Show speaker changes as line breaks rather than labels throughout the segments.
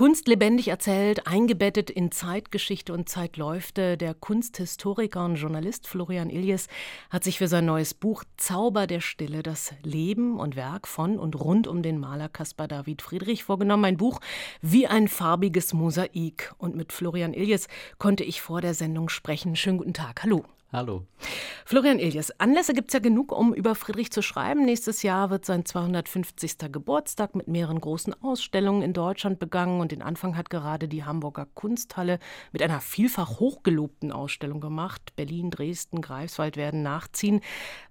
Kunst lebendig erzählt, eingebettet in Zeitgeschichte und Zeitläufte. Der Kunsthistoriker und Journalist Florian Iljes hat sich für sein neues Buch Zauber der Stille das Leben und Werk von und rund um den Maler Caspar David Friedrich vorgenommen. Ein Buch wie ein farbiges Mosaik. Und mit Florian Iljes konnte ich vor der Sendung sprechen. Schönen guten Tag. Hallo.
Hallo.
Florian Elias, Anlässe gibt es ja genug, um über Friedrich zu schreiben. Nächstes Jahr wird sein 250. Geburtstag mit mehreren großen Ausstellungen in Deutschland begangen und den Anfang hat gerade die Hamburger Kunsthalle mit einer vielfach hochgelobten Ausstellung gemacht. Berlin, Dresden, Greifswald werden nachziehen.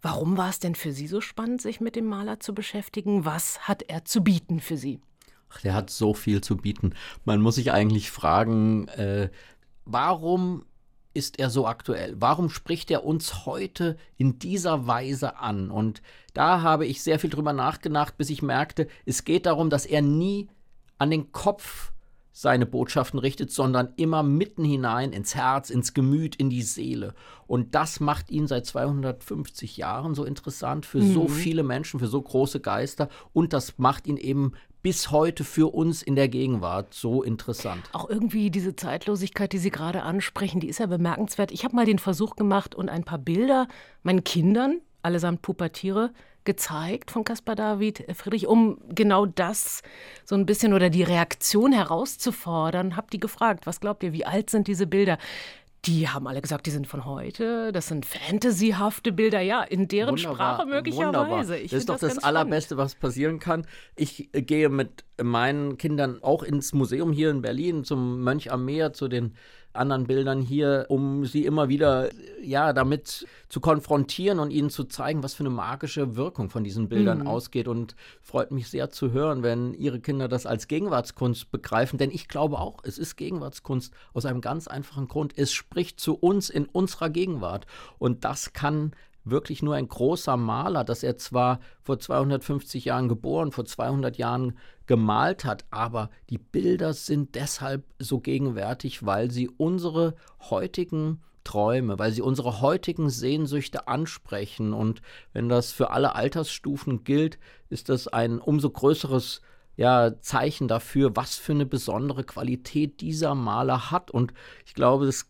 Warum war es denn für Sie so spannend, sich mit dem Maler zu beschäftigen? Was hat er zu bieten für Sie?
Ach, der hat so viel zu bieten. Man muss sich eigentlich fragen, äh, warum ist er so aktuell? Warum spricht er uns heute in dieser Weise an? Und da habe ich sehr viel drüber nachgedacht, bis ich merkte, es geht darum, dass er nie an den Kopf seine Botschaften richtet, sondern immer mitten hinein ins Herz, ins Gemüt, in die Seele. Und das macht ihn seit 250 Jahren so interessant für mhm. so viele Menschen, für so große Geister. Und das macht ihn eben bis heute für uns in der Gegenwart so interessant.
Auch irgendwie diese Zeitlosigkeit, die Sie gerade ansprechen, die ist ja bemerkenswert. Ich habe mal den Versuch gemacht und ein paar Bilder meinen Kindern, allesamt Pubertiere, gezeigt von Caspar David Friedrich, um genau das so ein bisschen oder die Reaktion herauszufordern. Hab die gefragt, was glaubt ihr, wie alt sind diese Bilder? Die haben alle gesagt, die sind von heute. Das sind fantasyhafte Bilder, ja, in deren wunderbar, Sprache möglicherweise.
das ist doch das, das Allerbeste, was passieren kann. Ich äh, gehe mit meinen Kindern auch ins Museum hier in Berlin, zum Mönch am Meer, zu den anderen Bildern hier, um sie immer wieder ja damit zu konfrontieren und ihnen zu zeigen, was für eine magische Wirkung von diesen Bildern mhm. ausgeht. Und freut mich sehr zu hören, wenn ihre Kinder das als Gegenwartskunst begreifen, denn ich glaube auch, es ist Gegenwartskunst aus einem ganz einfachen Grund. Es spricht zu uns in unserer Gegenwart und das kann wirklich nur ein großer Maler, dass er zwar vor 250 Jahren geboren, vor 200 Jahren gemalt hat, aber die Bilder sind deshalb so gegenwärtig, weil sie unsere heutigen Träume, weil sie unsere heutigen Sehnsüchte ansprechen. Und wenn das für alle Altersstufen gilt, ist das ein umso größeres ja, Zeichen dafür, was für eine besondere Qualität dieser Maler hat. Und ich glaube, es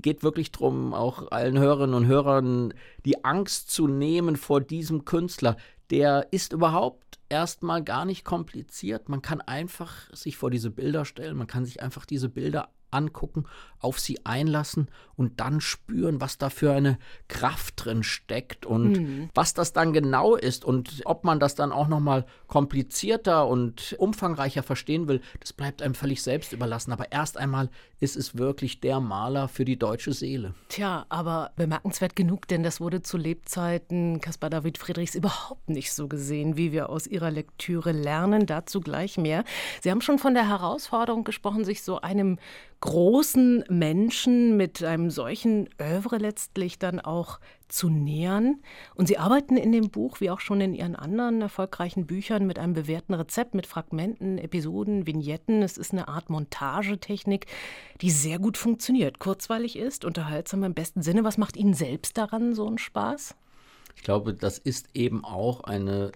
geht wirklich darum, auch allen Hörerinnen und Hörern die Angst zu nehmen vor diesem Künstler. Der ist überhaupt erstmal gar nicht kompliziert. Man kann einfach sich vor diese Bilder stellen, man kann sich einfach diese Bilder angucken, auf sie einlassen und dann spüren, was da für eine Kraft drin steckt und mhm. was das dann genau ist und ob man das dann auch noch mal komplizierter und umfangreicher verstehen will, das bleibt einem völlig selbst überlassen, aber erst einmal ist es wirklich der Maler für die deutsche Seele.
Tja, aber bemerkenswert genug, denn das wurde zu Lebzeiten Caspar David Friedrichs überhaupt nicht so gesehen, wie wir aus ihrer Lektüre lernen, dazu gleich mehr. Sie haben schon von der Herausforderung gesprochen, sich so einem großen Menschen mit einem solchen Övre letztlich dann auch zu nähern. Und Sie arbeiten in dem Buch, wie auch schon in Ihren anderen erfolgreichen Büchern, mit einem bewährten Rezept, mit Fragmenten, Episoden, Vignetten. Es ist eine Art Montagetechnik, die sehr gut funktioniert, kurzweilig ist, unterhaltsam im besten Sinne. Was macht Ihnen selbst daran so einen Spaß?
Ich glaube, das ist eben auch eine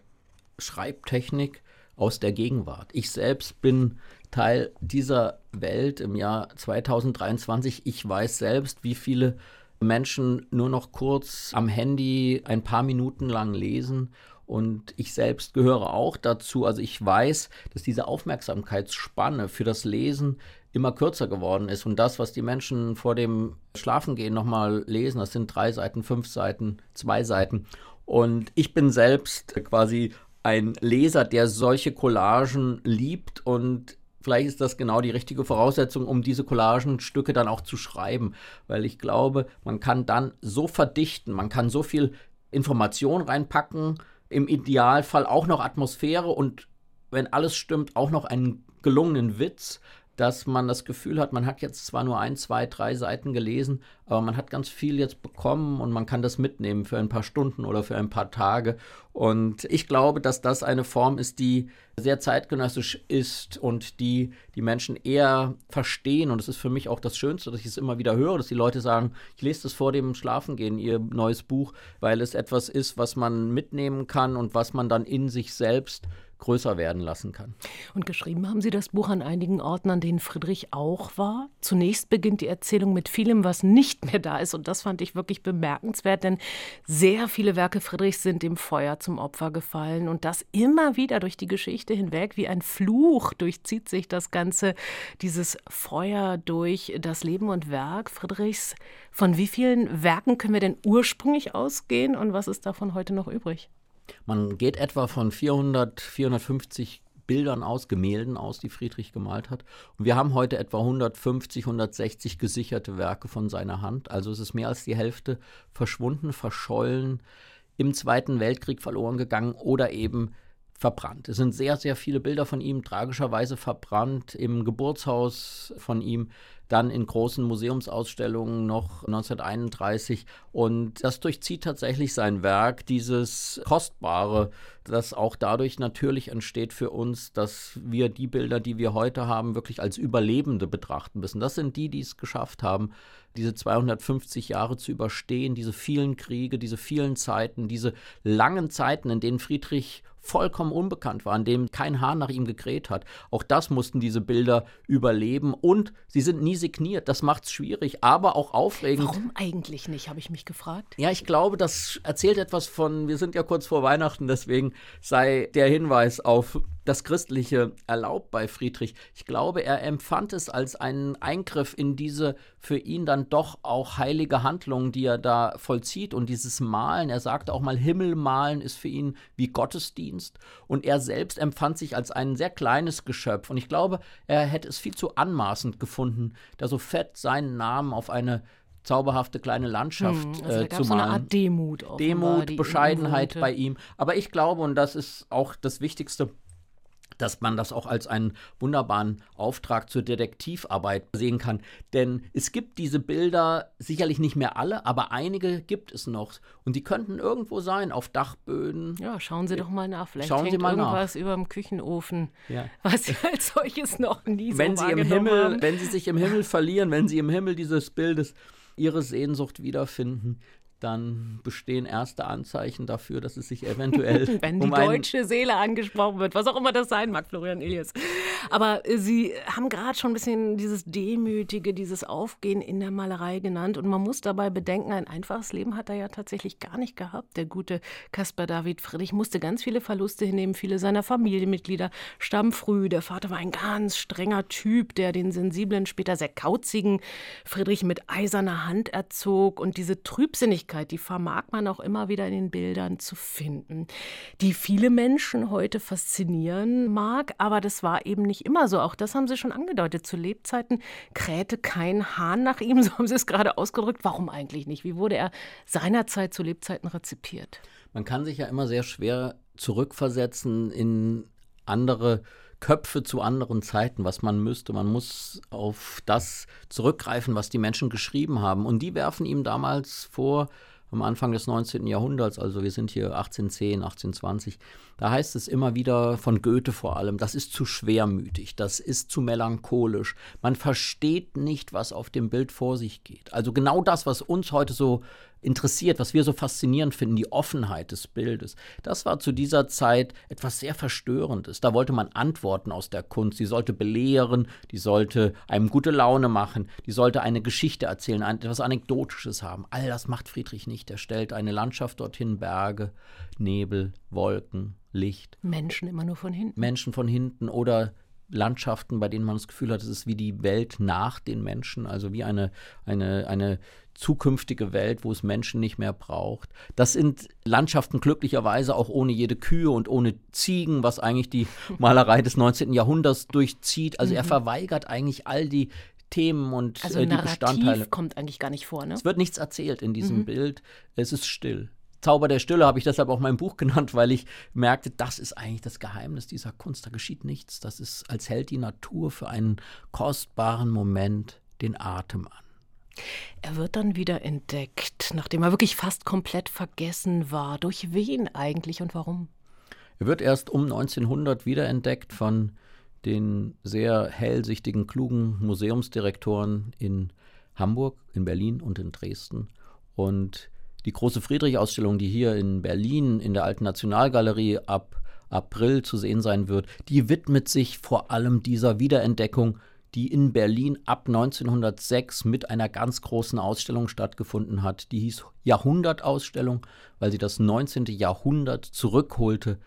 Schreibtechnik aus der Gegenwart. Ich selbst bin Teil dieser Welt im Jahr 2023. Ich weiß selbst, wie viele Menschen nur noch kurz am Handy ein paar Minuten lang lesen. Und ich selbst gehöre auch dazu. Also ich weiß, dass diese Aufmerksamkeitsspanne für das Lesen immer kürzer geworden ist. Und das, was die Menschen vor dem Schlafengehen nochmal lesen, das sind drei Seiten, fünf Seiten, zwei Seiten. Und ich bin selbst quasi ein Leser, der solche Collagen liebt und vielleicht ist das genau die richtige Voraussetzung, um diese Collagenstücke dann auch zu schreiben, weil ich glaube, man kann dann so verdichten, man kann so viel Information reinpacken, im Idealfall auch noch Atmosphäre und wenn alles stimmt, auch noch einen gelungenen Witz, dass man das Gefühl hat, man hat jetzt zwar nur ein, zwei, drei Seiten gelesen, aber man hat ganz viel jetzt bekommen und man kann das mitnehmen für ein paar Stunden oder für ein paar Tage. Und ich glaube, dass das eine Form ist, die sehr zeitgenössisch ist und die die Menschen eher verstehen. Und es ist für mich auch das Schönste, dass ich es immer wieder höre, dass die Leute sagen, ich lese das vor dem Schlafengehen, ihr neues Buch, weil es etwas ist, was man mitnehmen kann und was man dann in sich selbst größer werden lassen kann.
Und geschrieben haben Sie das Buch an einigen Orten, an denen Friedrich auch war. Zunächst beginnt die Erzählung mit vielem, was nicht mehr da ist. Und das fand ich wirklich bemerkenswert, denn sehr viele Werke Friedrichs sind dem Feuer zum Opfer gefallen. Und das immer wieder durch die Geschichte hinweg, wie ein Fluch durchzieht sich das Ganze, dieses Feuer durch das Leben und Werk Friedrichs. Von wie vielen Werken können wir denn ursprünglich ausgehen und was ist davon heute noch übrig?
Man geht etwa von 400, 450 Bildern aus, Gemälden aus, die Friedrich gemalt hat. Und wir haben heute etwa 150, 160 gesicherte Werke von seiner Hand. Also es ist mehr als die Hälfte verschwunden, verschollen, im Zweiten Weltkrieg verloren gegangen oder eben verbrannt. Es sind sehr, sehr viele Bilder von ihm tragischerweise verbrannt im Geburtshaus von ihm dann in großen Museumsausstellungen noch 1931. Und das durchzieht tatsächlich sein Werk, dieses Kostbare, das auch dadurch natürlich entsteht für uns, dass wir die Bilder, die wir heute haben, wirklich als Überlebende betrachten müssen. Das sind die, die es geschafft haben, diese 250 Jahre zu überstehen, diese vielen Kriege, diese vielen Zeiten, diese langen Zeiten, in denen Friedrich vollkommen unbekannt war, an dem kein Hahn nach ihm gekräht hat. Auch das mussten diese Bilder überleben und sie sind nie signiert. Das macht es schwierig, aber auch aufregend.
Warum eigentlich nicht, habe ich mich gefragt.
Ja, ich glaube, das erzählt etwas von, wir sind ja kurz vor Weihnachten, deswegen sei der Hinweis auf das Christliche erlaubt bei Friedrich. Ich glaube, er empfand es als einen Eingriff in diese für ihn dann doch auch heilige Handlung, die er da vollzieht und dieses Malen. Er sagte auch mal, Himmelmalen ist für ihn wie Gottesdienst und er selbst empfand sich als ein sehr kleines Geschöpf und ich glaube, er hätte es viel zu anmaßend gefunden, da so fett seinen Namen auf eine zauberhafte kleine Landschaft hm, also äh, zu malen. So eine
Art Demut,
offenbar, Demut, Bescheidenheit bei ihm. Aber ich glaube, und das ist auch das Wichtigste, dass man das auch als einen wunderbaren Auftrag zur Detektivarbeit sehen kann. Denn es gibt diese Bilder, sicherlich nicht mehr alle, aber einige gibt es noch. Und die könnten irgendwo sein, auf Dachböden.
Ja, schauen Sie doch mal nach. Vielleicht
schauen Sie mal
irgendwas
nach.
über dem Küchenofen, ja. was Sie als solches noch nie
wenn
so
Sie im Himmel,
haben.
Wenn Sie sich im Himmel verlieren, wenn Sie im Himmel dieses Bildes Ihre Sehnsucht wiederfinden, dann bestehen erste Anzeichen dafür, dass es sich eventuell.
Wenn die um deutsche Seele angesprochen wird, was auch immer das sein mag, Florian Elias. Aber äh, Sie haben gerade schon ein bisschen dieses Demütige, dieses Aufgehen in der Malerei genannt. Und man muss dabei bedenken, ein einfaches Leben hat er ja tatsächlich gar nicht gehabt. Der gute Caspar David Friedrich musste ganz viele Verluste hinnehmen. Viele seiner Familienmitglieder starben früh. Der Vater war ein ganz strenger Typ, der den sensiblen, später sehr kauzigen Friedrich mit eiserner Hand erzog. Und diese Trübsinnigkeit, Persönlichkeit, die vermag man auch immer wieder in den Bildern zu finden, die viele Menschen heute faszinieren mag, aber das war eben nicht immer so. Auch das haben Sie schon angedeutet. Zu Lebzeiten krähte kein Hahn nach ihm, so haben Sie es gerade ausgedrückt. Warum eigentlich nicht? Wie wurde er seinerzeit zu Lebzeiten rezipiert?
Man kann sich ja immer sehr schwer zurückversetzen in andere Köpfe zu anderen Zeiten, was man müsste. Man muss auf das zurückgreifen, was die Menschen geschrieben haben. Und die werfen ihm damals vor, am Anfang des 19. Jahrhunderts, also wir sind hier 1810, 1820, da heißt es immer wieder von Goethe vor allem, das ist zu schwermütig, das ist zu melancholisch. Man versteht nicht, was auf dem Bild vor sich geht. Also genau das, was uns heute so interessiert, was wir so faszinierend finden, die Offenheit des Bildes. Das war zu dieser Zeit etwas sehr Verstörendes. Da wollte man Antworten aus der Kunst. Die sollte belehren, die sollte einem gute Laune machen, die sollte eine Geschichte erzählen, etwas Anekdotisches haben. All das macht Friedrich nicht. Er stellt eine Landschaft dorthin, Berge, Nebel, Wolken, Licht.
Menschen immer nur von hinten.
Menschen von hinten oder Landschaften, bei denen man das Gefühl hat, es ist wie die Welt nach den Menschen, also wie eine, eine, eine zukünftige Welt, wo es Menschen nicht mehr braucht. Das sind Landschaften glücklicherweise auch ohne jede Kühe und ohne Ziegen, was eigentlich die Malerei des 19. Jahrhunderts durchzieht. Also mhm. er verweigert eigentlich all die Themen und
also
äh, die Narrativ Bestandteile.
kommt eigentlich gar nicht vor, ne?
Es wird nichts erzählt in diesem mhm. Bild. Es ist still. Zauber der Stille habe ich deshalb auch mein Buch genannt, weil ich merkte, das ist eigentlich das Geheimnis dieser Kunst. Da geschieht nichts. Das ist, als hält die Natur für einen kostbaren Moment den Atem an.
Er wird dann wieder entdeckt, nachdem er wirklich fast komplett vergessen war. Durch wen eigentlich und warum?
Er wird erst um 1900 wiederentdeckt von den sehr hellsichtigen, klugen Museumsdirektoren in Hamburg, in Berlin und in Dresden. Und die große Friedrich-Ausstellung, die hier in Berlin in der Alten Nationalgalerie ab April zu sehen sein wird, die widmet sich vor allem dieser Wiederentdeckung, die in Berlin ab 1906 mit einer ganz großen Ausstellung stattgefunden hat. Die hieß Jahrhundertausstellung, weil sie das 19. Jahrhundert zurückholte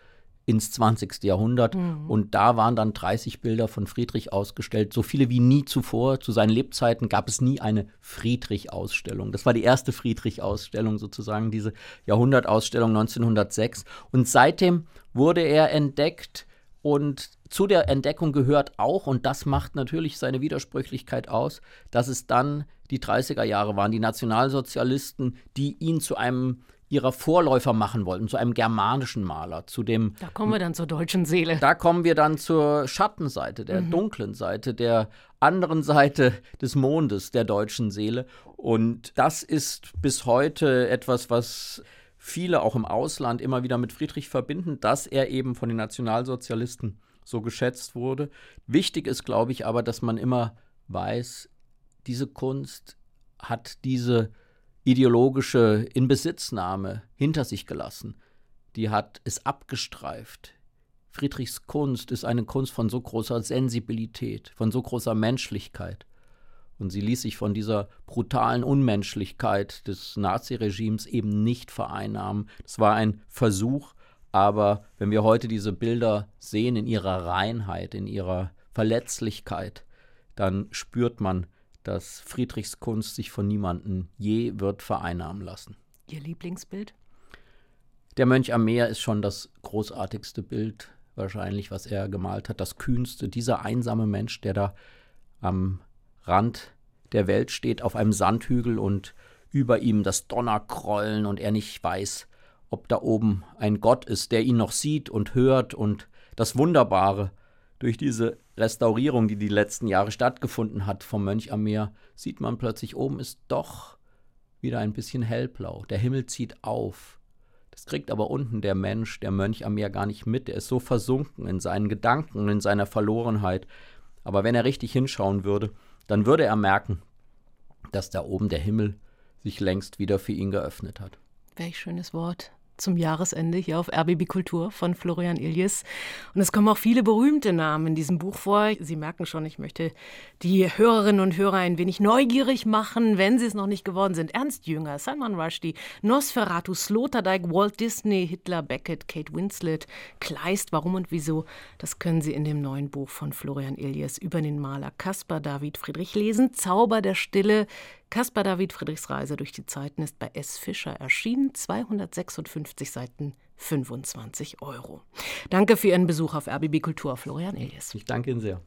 ins 20. Jahrhundert. Mhm. Und da waren dann 30 Bilder von Friedrich ausgestellt, so viele wie nie zuvor. Zu seinen Lebzeiten gab es nie eine Friedrich-Ausstellung. Das war die erste Friedrich-Ausstellung sozusagen, diese Jahrhundertausstellung 1906. Und seitdem wurde er entdeckt und zu der Entdeckung gehört auch, und das macht natürlich seine Widersprüchlichkeit aus, dass es dann die 30er Jahre waren, die Nationalsozialisten, die ihn zu einem ihrer Vorläufer machen wollten, zu einem germanischen Maler, zu dem.
Da kommen wir dann zur deutschen Seele.
Da kommen wir dann zur Schattenseite, der mhm. dunklen Seite, der anderen Seite des Mondes der deutschen Seele. Und das ist bis heute etwas, was viele auch im Ausland immer wieder mit Friedrich verbinden, dass er eben von den Nationalsozialisten so geschätzt wurde. Wichtig ist, glaube ich, aber, dass man immer weiß, diese Kunst hat diese ideologische Inbesitznahme hinter sich gelassen. Die hat es abgestreift. Friedrichs Kunst ist eine Kunst von so großer Sensibilität, von so großer Menschlichkeit. Und sie ließ sich von dieser brutalen Unmenschlichkeit des Naziregimes eben nicht vereinnahmen. Es war ein Versuch, aber wenn wir heute diese Bilder sehen in ihrer Reinheit, in ihrer Verletzlichkeit, dann spürt man, dass Friedrichs Kunst sich von niemandem je wird vereinnahmen lassen.
Ihr Lieblingsbild?
Der Mönch am Meer ist schon das großartigste Bild, wahrscheinlich, was er gemalt hat. Das kühnste, dieser einsame Mensch, der da am Rand der Welt steht, auf einem Sandhügel und über ihm das Donnerkrollen und er nicht weiß, ob da oben ein Gott ist, der ihn noch sieht und hört und das Wunderbare, durch diese Restaurierung, die die letzten Jahre stattgefunden hat vom Mönch am Meer, sieht man plötzlich, oben ist doch wieder ein bisschen hellblau. Der Himmel zieht auf. Das kriegt aber unten der Mensch, der Mönch am Meer gar nicht mit. Er ist so versunken in seinen Gedanken, in seiner Verlorenheit. Aber wenn er richtig hinschauen würde, dann würde er merken, dass da oben der Himmel sich längst wieder für ihn geöffnet hat.
Welch schönes Wort zum Jahresende hier auf RBB Kultur von Florian Iljes. Und es kommen auch viele berühmte Namen in diesem Buch vor. Sie merken schon, ich möchte die Hörerinnen und Hörer ein wenig neugierig machen, wenn sie es noch nicht geworden sind. Ernst Jünger, Salman Rushdie, Nosferatu, Sloterdijk, Walt Disney, Hitler, Beckett, Kate Winslet, Kleist, warum und wieso, das können Sie in dem neuen Buch von Florian Iljes über den Maler Caspar David Friedrich lesen. Zauber der Stille, Caspar David Friedrichs Reise durch die Zeiten ist bei S. Fischer erschienen, 256 Seiten, 25 Euro. Danke für Ihren Besuch auf RBB Kultur, Florian Elias.
Ich danke Ihnen sehr.